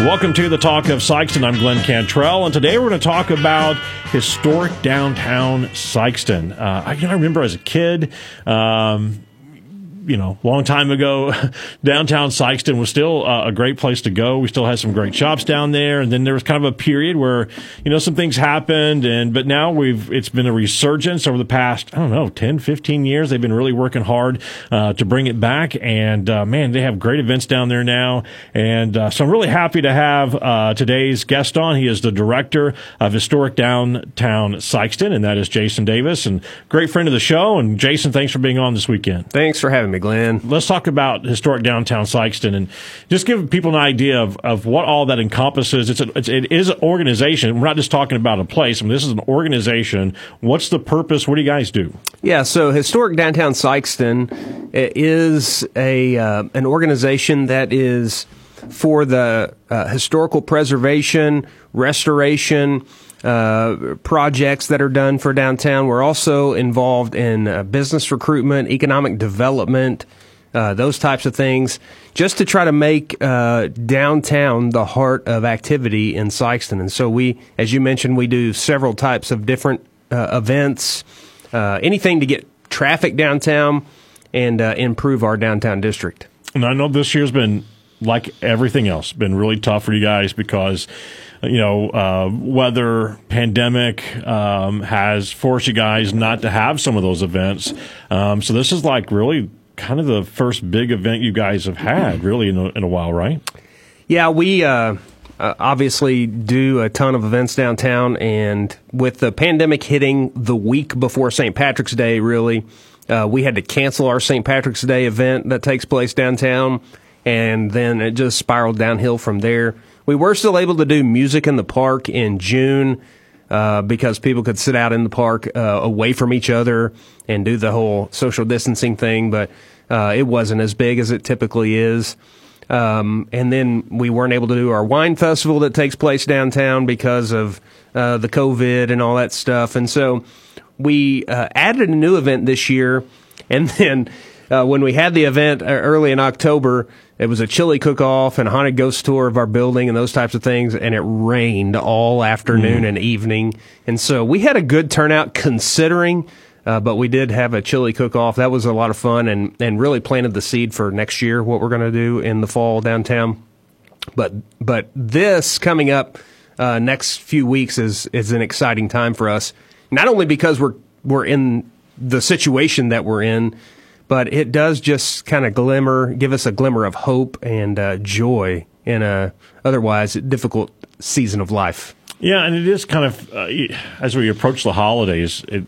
Welcome to the Talk of Sikeston. I'm Glenn Cantrell, and today we're going to talk about historic downtown Sikeston. Uh, I, I, remember as a kid, um, you know, long time ago, downtown Sikeston was still uh, a great place to go. We still had some great shops down there, and then there was kind of a period where you know some things happened, and but now we've it's been a resurgence over the past I don't know 10, 15 years. They've been really working hard uh, to bring it back, and uh, man, they have great events down there now, and uh, so I'm really happy to have uh, today's guest on. He is the director of historic downtown Sikeston, and that is Jason Davis, and great friend of the show. And Jason, thanks for being on this weekend. Thanks for having me. Glenn. Let's talk about historic downtown Sikeston and just give people an idea of, of what all that encompasses. It's, a, it's it is an organization. We're not just talking about a place. I mean, this is an organization. What's the purpose? What do you guys do? Yeah, so historic downtown Sikeston is a uh, an organization that is for the uh, historical preservation, restoration, uh, projects that are done for downtown. We're also involved in uh, business recruitment, economic development, uh, those types of things, just to try to make uh, downtown the heart of activity in Sikeston. And so we, as you mentioned, we do several types of different uh, events, anything to get traffic downtown and improve our downtown district. And I know this year's been like everything else, been really tough for you guys because you know, uh, weather, pandemic um, has forced you guys not to have some of those events. Um, so this is like really kind of the first big event you guys have had really in a, in a while, right? Yeah, we uh, uh, obviously do a ton of events downtown, and with the pandemic hitting the week before St. Patrick's Day, really, uh, we had to cancel our St. Patrick's Day event that takes place downtown, and then it just spiraled downhill from there. We were still able to do music in the park in June uh, because people could sit out in the park uh, away from each other and do the whole social distancing thing, but uh, it wasn't as big as it typically is. Um, and then we weren't able to do our wine festival that takes place downtown because of uh, the COVID and all that stuff. And so we uh, added a new event this year. And then uh, when we had the event early in October, it was a chili cook off and a haunted ghost tour of our building and those types of things. And it rained all afternoon mm. and evening. And so we had a good turnout considering, uh, but we did have a chili cook off. That was a lot of fun and, and really planted the seed for next year, what we're going to do in the fall downtown. But, but this coming up, uh, next few weeks is, is an exciting time for us. Not only because we're, we're in the situation that we're in, but it does just kind of glimmer, give us a glimmer of hope and uh, joy in a otherwise difficult season of life. Yeah, and it is kind of uh, as we approach the holidays. It,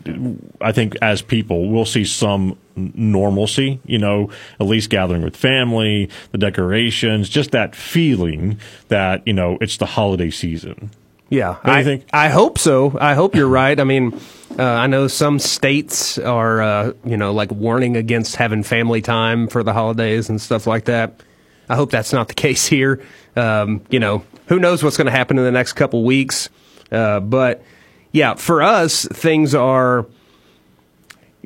I think as people, we'll see some normalcy. You know, at least gathering with family, the decorations, just that feeling that you know it's the holiday season. Yeah, I think. I hope so. I hope you're right. I mean, uh, I know some states are, uh, you know, like warning against having family time for the holidays and stuff like that. I hope that's not the case here. Um, you know, who knows what's going to happen in the next couple weeks? Uh, but yeah, for us, things are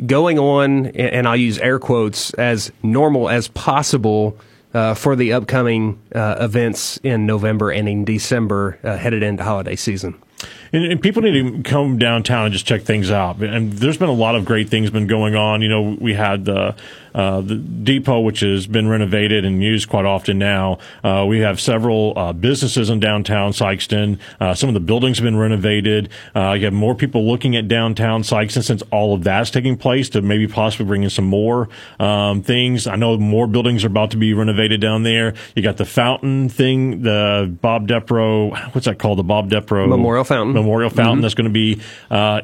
going on, and I'll use air quotes as normal as possible uh, for the upcoming uh, events in November and in December uh, headed into holiday season. And, and, people need to come downtown and just check things out. And there's been a lot of great things been going on. You know, we had the uh, the depot, which has been renovated and used quite often now. Uh, we have several uh, businesses in downtown Sikeston. Uh, some of the buildings have been renovated. Uh, you have more people looking at downtown Sikeston since all of that's taking place to maybe possibly bring in some more um, things. I know more buildings are about to be renovated down there. You got the fountain thing, the Bob Depro, what's that called? The Bob Depro Memorial Fountain. Memorial Memorial fountain mm-hmm. that's going to be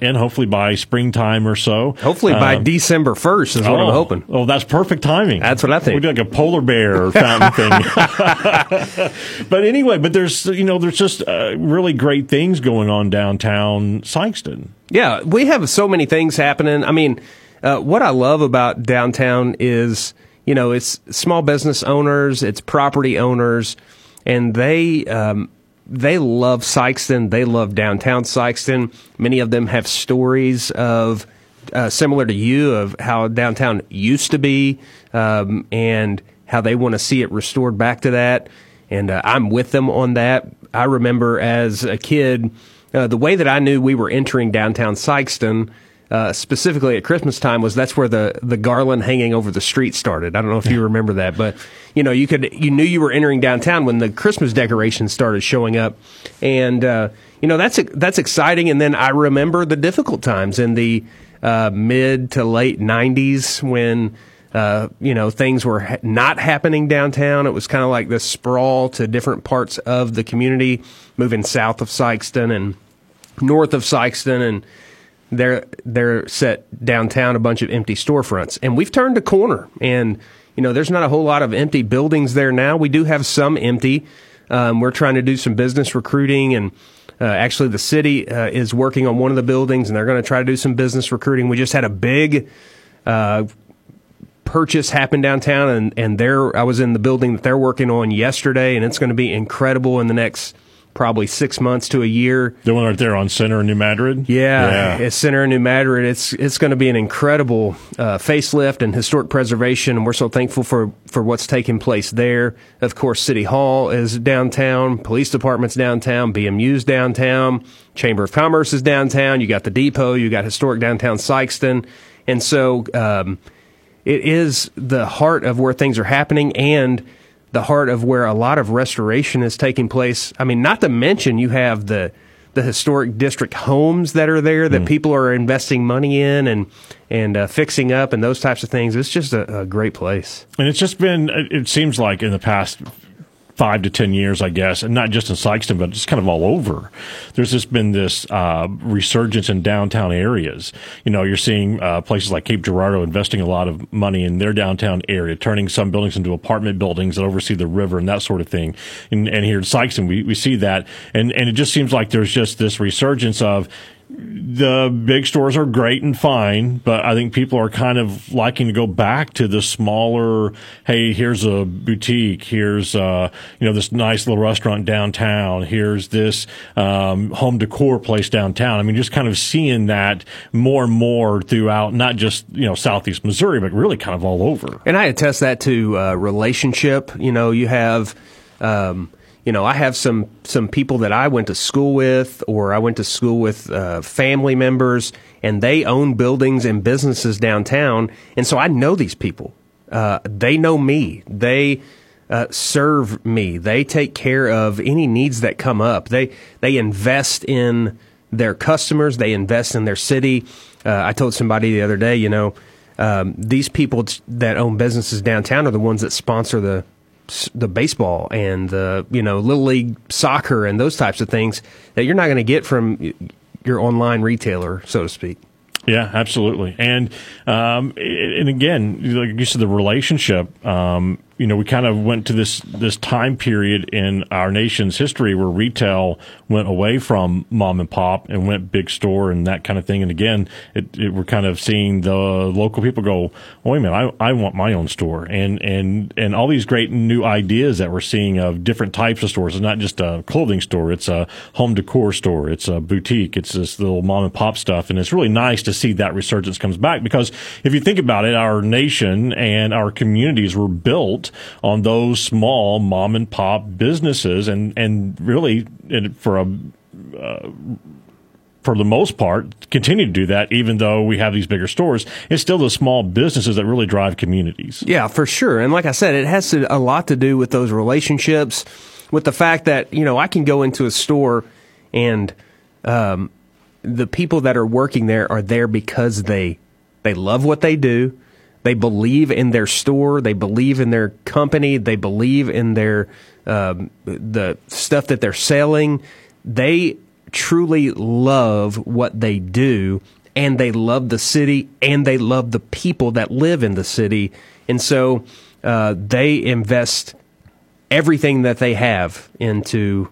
in hopefully by springtime or so. Hopefully by um, December 1st is what oh, I'm hoping. Oh, that's perfect timing. That's what I think. We do like a polar bear fountain thing. but anyway, but there's you know there's just uh, really great things going on downtown Sikeston. Yeah, we have so many things happening. I mean, uh, what I love about downtown is you know it's small business owners, it's property owners, and they. Um, they love Sikeston. They love downtown Sikeston. Many of them have stories of uh, similar to you of how downtown used to be um, and how they want to see it restored back to that. and uh, I'm with them on that. I remember as a kid, uh, the way that I knew we were entering downtown Sikeston. Uh, specifically at Christmas time was that's where the, the garland hanging over the street started. I don't know if you remember that, but you know you could you knew you were entering downtown when the Christmas decorations started showing up, and uh, you know that's that's exciting. And then I remember the difficult times in the uh, mid to late '90s when uh, you know, things were ha- not happening downtown. It was kind of like this sprawl to different parts of the community, moving south of Sikeston and north of Sikeston, and they're they're set downtown a bunch of empty storefronts. And we've turned a corner, and you know, there's not a whole lot of empty buildings there now. We do have some empty. Um, we're trying to do some business recruiting and. Uh, actually, the city uh, is working on one of the buildings, and they're going to try to do some business recruiting. We just had a big uh, purchase happened downtown, and and there I was in the building that they're working on yesterday, and it's going to be incredible in the next probably six months to a year. The one right there on Center in New Madrid. Yeah, yeah. it's Center in New Madrid. It's it's going to be an incredible uh, facelift and historic preservation, and we're so thankful for for what's taking place there. Of course, City Hall is downtown, police department's downtown, BMU's downtown, Chamber of Commerce is downtown. You got the depot, you got historic downtown Sikeston, and so. Um, it is the heart of where things are happening and the heart of where a lot of restoration is taking place. I mean, not to mention you have the the historic district homes that are there that mm. people are investing money in and and uh, fixing up and those types of things. It's just a, a great place. And it's just been. It seems like in the past five to ten years, I guess, and not just in Sikeston, but just kind of all over. There's just been this uh, resurgence in downtown areas. You know, you're seeing uh, places like Cape Girardeau investing a lot of money in their downtown area, turning some buildings into apartment buildings that oversee the river and that sort of thing. And, and here in Sikeston, we, we see that, and and it just seems like there's just this resurgence of the big stores are great and fine, but I think people are kind of liking to go back to the smaller. Hey, here's a boutique. Here's uh, you know this nice little restaurant downtown. Here's this um, home decor place downtown. I mean, just kind of seeing that more and more throughout, not just you know Southeast Missouri, but really kind of all over. And I attest that to uh, relationship. You know, you have. Um, you know, I have some some people that I went to school with, or I went to school with uh, family members, and they own buildings and businesses downtown, and so I know these people. Uh, they know me. They uh, serve me. They take care of any needs that come up. They they invest in their customers. They invest in their city. Uh, I told somebody the other day, you know, um, these people that own businesses downtown are the ones that sponsor the the baseball and the you know little league soccer and those types of things that you're not going to get from your online retailer, so to speak. Yeah, absolutely. And um, and again, like you said, the relationship. Um, you know, we kind of went to this this time period in our nation's history where retail went away from mom and pop and went big store and that kind of thing. And again, it, it, we're kind of seeing the local people go, wait a minute, I, I want my own store. And, and, and all these great new ideas that we're seeing of different types of stores. It's not just a clothing store. It's a home decor store. It's a boutique. It's this little mom and pop stuff. And it's really nice to see that resurgence comes back because if you think about it, our nation and our communities were built on those small mom and pop businesses and, and really for a uh, for the most part, continue to do that, even though we have these bigger stores. It's still the small businesses that really drive communities. Yeah, for sure. And like I said, it has to, a lot to do with those relationships, with the fact that, you know, I can go into a store and um, the people that are working there are there because they they love what they do. They believe in their store. They believe in their company. They believe in their um, the stuff that they're selling. They truly love what they do, and they love the city, and they love the people that live in the city, and so uh, they invest everything that they have into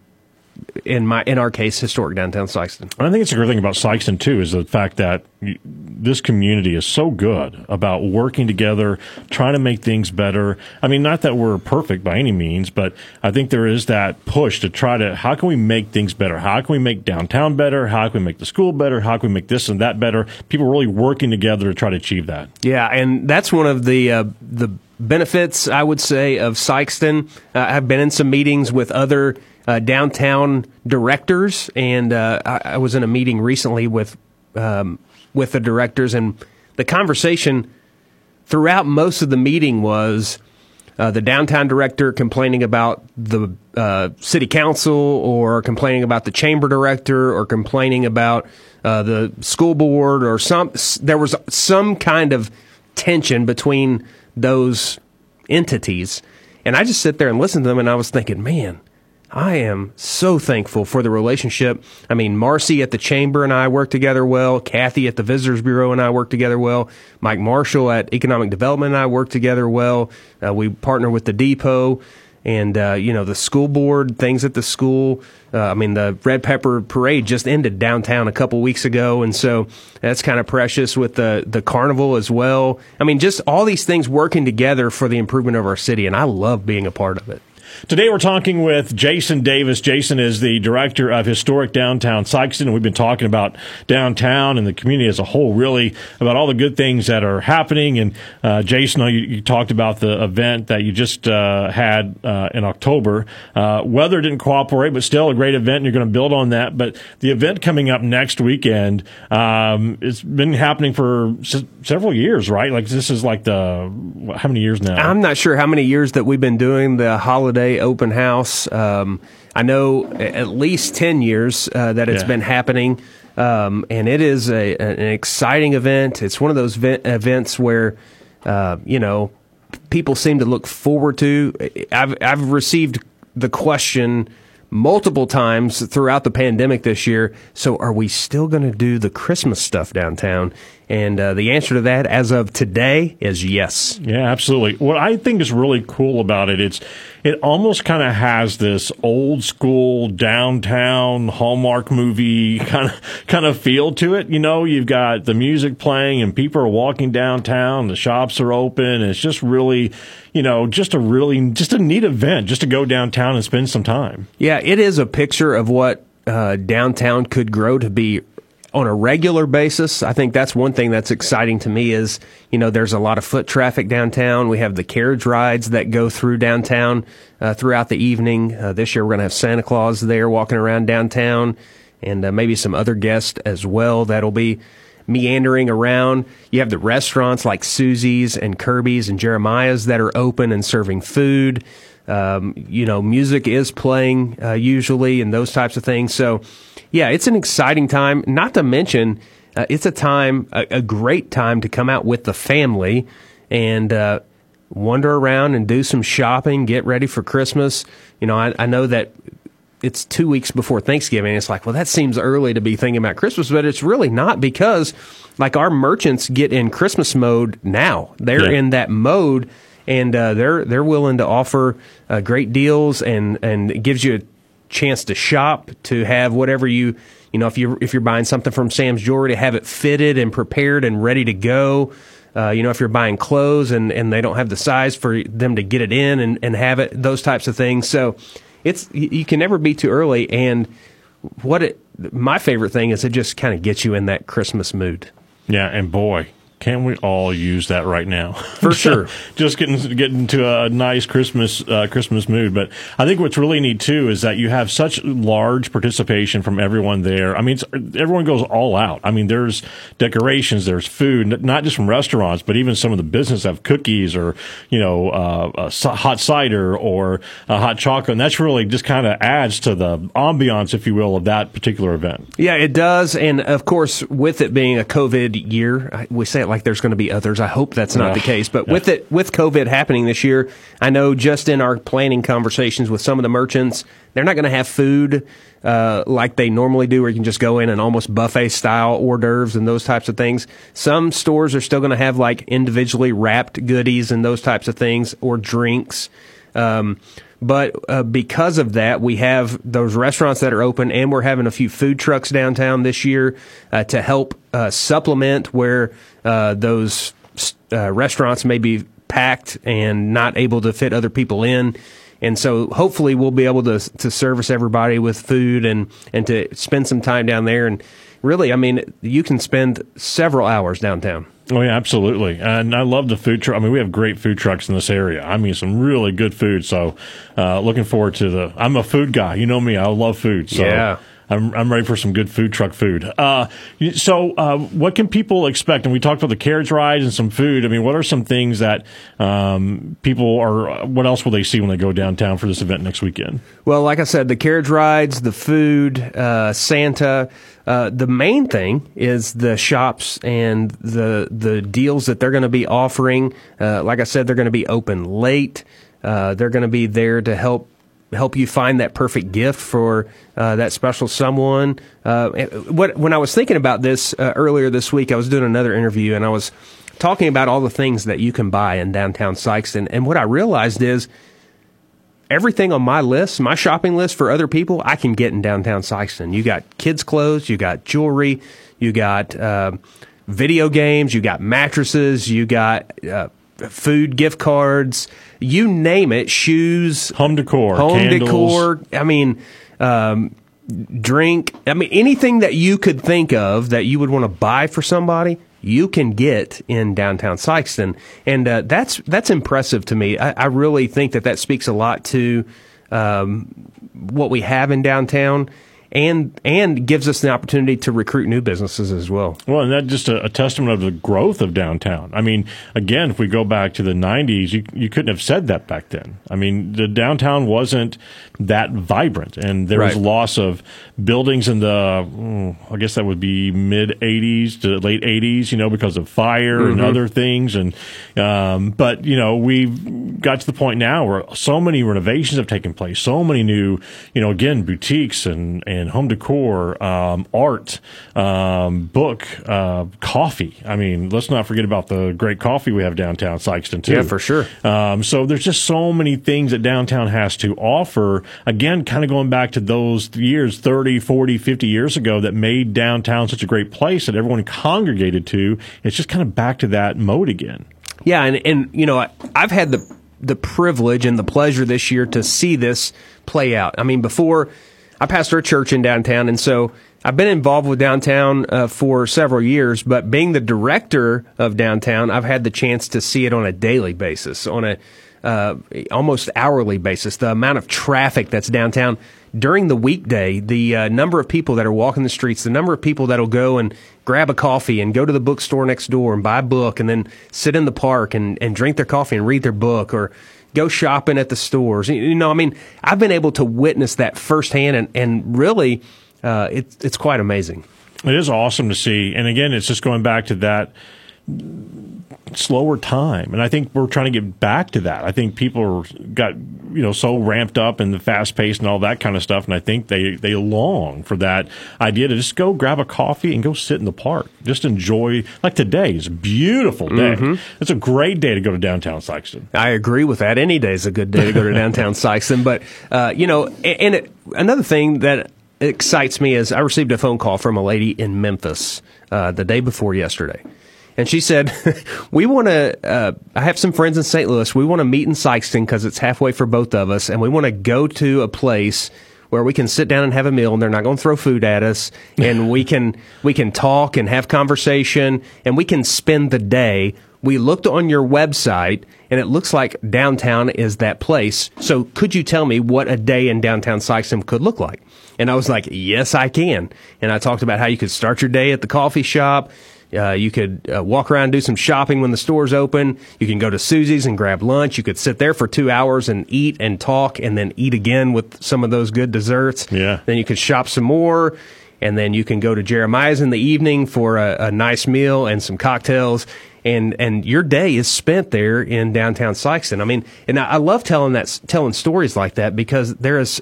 in my in our case, historic downtown Sikeston. I think it's a great thing about Sikeston too is the fact that this community is so good about working together, trying to make things better. I mean, not that we're perfect by any means, but I think there is that push to try to how can we make things better? How can we make downtown better? How can we make the school better? How can we make this and that better? People really working together to try to achieve that. Yeah, and that's one of the uh, the benefits, I would say, of Sikeston. Uh, I've been in some meetings with other uh, downtown directors, and uh, I, I, was in a meeting recently with um, with the directors, and the conversation throughout most of the meeting was uh, the downtown director complaining about the uh, city council, or complaining about the chamber director, or complaining about uh, the school board, or some. There was some kind of tension between those entities. And I just sit there and listen to them, and I was thinking, man, I am so thankful for the relationship. I mean, Marcy at the Chamber and I work together well. Kathy at the Visitors Bureau and I work together well. Mike Marshall at Economic Development and I work together well. Uh, we partner with the Depot and uh, you know the school board things at the school. Uh, I mean, the Red Pepper Parade just ended downtown a couple weeks ago, and so that's kind of precious with the the carnival as well. I mean, just all these things working together for the improvement of our city, and I love being a part of it. Today we're talking with Jason Davis. Jason is the director of Historic Downtown Sikeston, and we've been talking about downtown and the community as a whole, really about all the good things that are happening. And uh, Jason, you, you, talked about the event that you just uh, had uh, in October. Uh, weather didn't cooperate, but still a great event. And you're going to build on that. But the event coming up next weekend, um, it's been happening for s- several years, right? Like this is like the how many years now? I'm not sure how many years that we've been doing the holiday open house. Um, I know at least 10 years uh, that it's yeah. been happening. Um, and it is a, an exciting event. It's one of those events where, uh, you know, people seem to look forward to. I've, I've received the question multiple times throughout the pandemic this year. So, are we still going to do the Christmas stuff downtown? And uh, the answer to that, as of today, is yes. Yeah, absolutely. What I think is really cool about it, it's it almost kind of has this old school downtown Hallmark movie kind of kind of feel to it. You know, you've got the music playing and people are walking downtown. The shops are open. it's just really, you know, just a really just a neat event just to go downtown and spend some time. Yeah, it is a picture of what uh, downtown could grow to be on a regular basis. I think that's one thing that's exciting to me is, you know, there's a lot of foot traffic downtown. We have the carriage rides that go through downtown uh, throughout the evening. Uh, this year we're going to have Santa Claus there walking around downtown and uh, maybe some other guests as well that'll be meandering around. You have the restaurants like Susie's and Kirby's and Jeremiah's that are open and serving food. Um, you know, music is playing uh, usually and those types of things. So, yeah, it's an exciting time. Not to mention, uh, it's a time, a, a, great time to come out with the family and uh, wander around and do some shopping, get ready for Christmas. You know, I, I know that it's two weeks before Thanksgiving. It's like, well, that seems early to be thinking about Christmas, but it's really not because, like, our merchants get in Christmas mode now. They're yeah. in that mode, and uh, they're they're willing to offer uh, great deals and and it gives you a chance to shop, to have whatever you you know if you if you're buying something from Sam's Jewelry to have it fitted and prepared and ready to go. Uh, you know, if you're buying clothes and, and they don't have the size for them to get it in and, and have it, those types of things. So it's you can never be too early. And what it my favorite thing is it just kind of gets you in that Christmas mood. Yeah, and boy, can't we all use that right now? For sure. Just getting getting into a nice Christmas uh, Christmas mood. But I think what's really neat too is that you have such large participation from everyone there. I mean, everyone goes all out. I mean, there's decorations, there's food, not just from restaurants, but even some of the business have cookies or you know uh, hot cider or hot chocolate. And that's really just kind of adds to the ambiance, if you will, of that particular event. Yeah, it does. And of course, with it being a COVID year, we say like there's going to be others. I hope that's not yeah. the case. But yeah. with it, with COVID happening this year, I know just in our planning conversations with some of the merchants, they're not going to have food uh, like they normally do, where you can just go in and almost buffet style hors d'oeuvres and those types of things. Some stores are still going to have like individually wrapped goodies and those types of things or drinks. Um, but uh, because of that, we have those restaurants that are open, and we're having a few food trucks downtown this year uh, to help uh, supplement where uh, those uh, restaurants may be packed and not able to fit other people in. And so hopefully we'll be able to to service everybody with food and and to spend some time down there. And really, I mean, you can spend several hours downtown. Oh yeah, absolutely. And I love the food truck. I mean, we have great food trucks in this area. I mean, some really good food. So, uh, looking forward to the. I'm a food guy. You know me. I love food. So Yeah. I'm, I'm ready for some good food truck food. Uh, so, uh, what can people expect? And we talked about the carriage rides and some food. I mean, what are some things that um, people are? What else will they see when they go downtown for this event next weekend? Well, like I said, the carriage rides, the food, uh, Santa. Uh, the main thing is the shops and the the deals that they're going to be offering. Uh, like I said, they're going to be open late. Uh, they're going to be there to help help you find that perfect gift for uh, that special someone. Uh, what when I was thinking about this uh, earlier this week, I was doing another interview and I was talking about all the things that you can buy in downtown Sikeston, and what I realized is everything on my list, my shopping list for other people, I can get in downtown Sikeston. You got kids' clothes, you got jewelry, you got uh, video games, you got mattresses, you got uh, food gift cards, you name it, shoes, Home decor, home candles. decor. I mean, um, drink. I mean, anything that you could think of that you would want to buy for somebody, you can get in downtown Sikeston, and uh, that's that's impressive to me. I, I really think that that speaks a lot to um, what we have in downtown. And and gives us the opportunity to recruit new businesses as well. Well, and that's just a, a testament of the growth of downtown. I mean, again, if we go back to the '90s, you you couldn't have said that back then. I mean, the downtown wasn't that vibrant, and there was loss of buildings in the, mm, I guess that would be mid '80s to late '80s, you know, because of fire and other things. And um, but you know, we've got to the point now where so many renovations have taken place, so many new, you know, again, boutiques and and home decor, um, art, um, book, uh, coffee. I mean, let's not forget about the great coffee we have downtown Sikeston too. Yeah, for sure. Um, so there's just so many things that downtown has to offer. Again, kind of going back to those years, 30, 40, 50 years ago that made downtown such a great place that everyone congregated to. It's just kind of back to that mode again. Yeah, and and you know, I, I've had the the privilege and the pleasure this year to see this play out. I mean, before I pastor a church in downtown, and so I've been involved with downtown uh, for several years. But being the director of downtown, I've had the chance to see it on a daily basis, on a uh, almost hourly basis. The amount of traffic that's downtown during the weekday, the uh, number of people that are walking the streets, the number of people that'll go and grab a coffee and go to the bookstore next door and buy a book and then sit in the park and, and drink their coffee and read their book or go shopping at the stores. You know, I mean, I've been able to witness that firsthand and, and really, uh, it's, it's quite amazing. It is awesome to see. And again, it's just going back to that slower time. And I think we're trying to get back to that. I think people are, got, you know, so ramped up and the fast pace and all that kind of stuff. And I think they, they long for that idea to just go grab a coffee and go sit in the park. Just enjoy, like today is a beautiful day. It's a great day to go to downtown Sikeston. I agree with that. Any day is a good day to go to downtown Sikeston. But, uh, you know, and it, another thing that excites me is I received a phone call from a lady in Memphis uh, the day before yesterday. And she said, We want to, uh, I have some friends in St. Louis. We want to meet in Sikeston because it's halfway for both of us. And we want to go to a place where we can sit down and have a meal and they're not going to throw food at us and we can we can talk and have conversation and we can spend the day we looked on your website and it looks like downtown is that place so could you tell me what a day in downtown Sikeston could look like and I was like yes I can and I talked about how you could start your day at the coffee shop uh, you could uh, walk around, do some shopping when the store's open. You can go to Susie's and grab lunch. You could sit there for two hours and eat and talk, and then eat again with some of those good desserts. Yeah. Then you could shop some more, and then you can go to Jeremiah's in the evening for a, a nice meal and some cocktails. And and your day is spent there in downtown Sikeston. I mean, and I, I love telling that telling stories like that because there is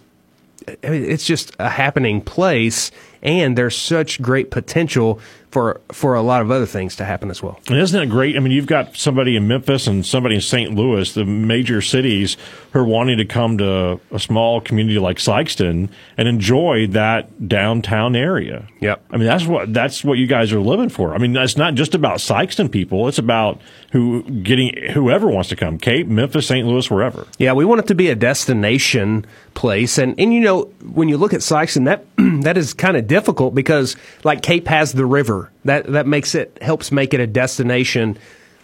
I mean, it's just a happening place, and there's such great potential for for a lot of other things to happen as well. And isn't it great? I mean, you've got somebody in Memphis and somebody in St. Louis, the major cities, who are wanting to come to a small community like Sikeston and enjoy that downtown area. Yep. I mean, that's what that's what you guys are living for. I mean, it's not just about Sikeston people; it's about who getting whoever wants to come, Cape, Memphis, St. Louis, wherever. Yeah, we want it to be a destination place, and and you know when you look at Sikeston, that that is kind of difficult because like Cape has the river, river. That that makes it helps make it a destination.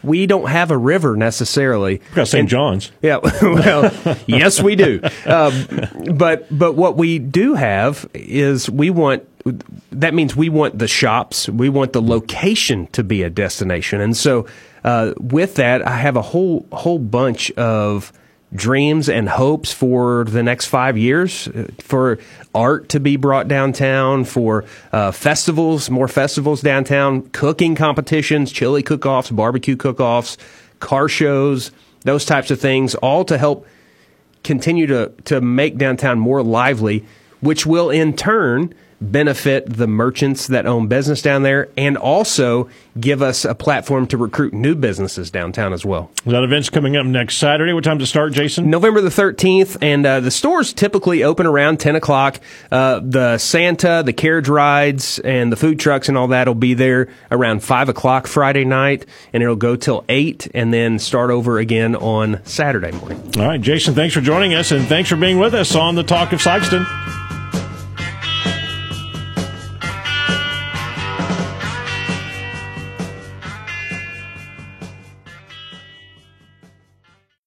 We don't have a river necessarily. We got St. John's. yeah, well, yes, we do. Um, but but what we do have is we want that means we want the shops, we want the location to be a destination, and so uh, with that, I have a whole whole bunch of dreams and hopes for the next five years uh, for art to be brought downtown for uh, festivals more festivals downtown cooking competitions chili cook-offs barbecue cook-offs car shows those types of things all to help continue to, to make downtown more lively which will in turn benefit the merchants that own business down there and also give us a platform to recruit new businesses downtown as well That event's coming up next Saturday. What time to start, Jason? November the 13th, and uh, the stores typically open around 10 o'clock. Uh, the Santa, the carriage rides, and the food trucks and all that will be there around 5 o'clock Friday night, and it'll go till 8 and then start over again on Saturday morning. All right, Jason, thanks for joining us, and thanks for being with us on the Talk of Sikeston.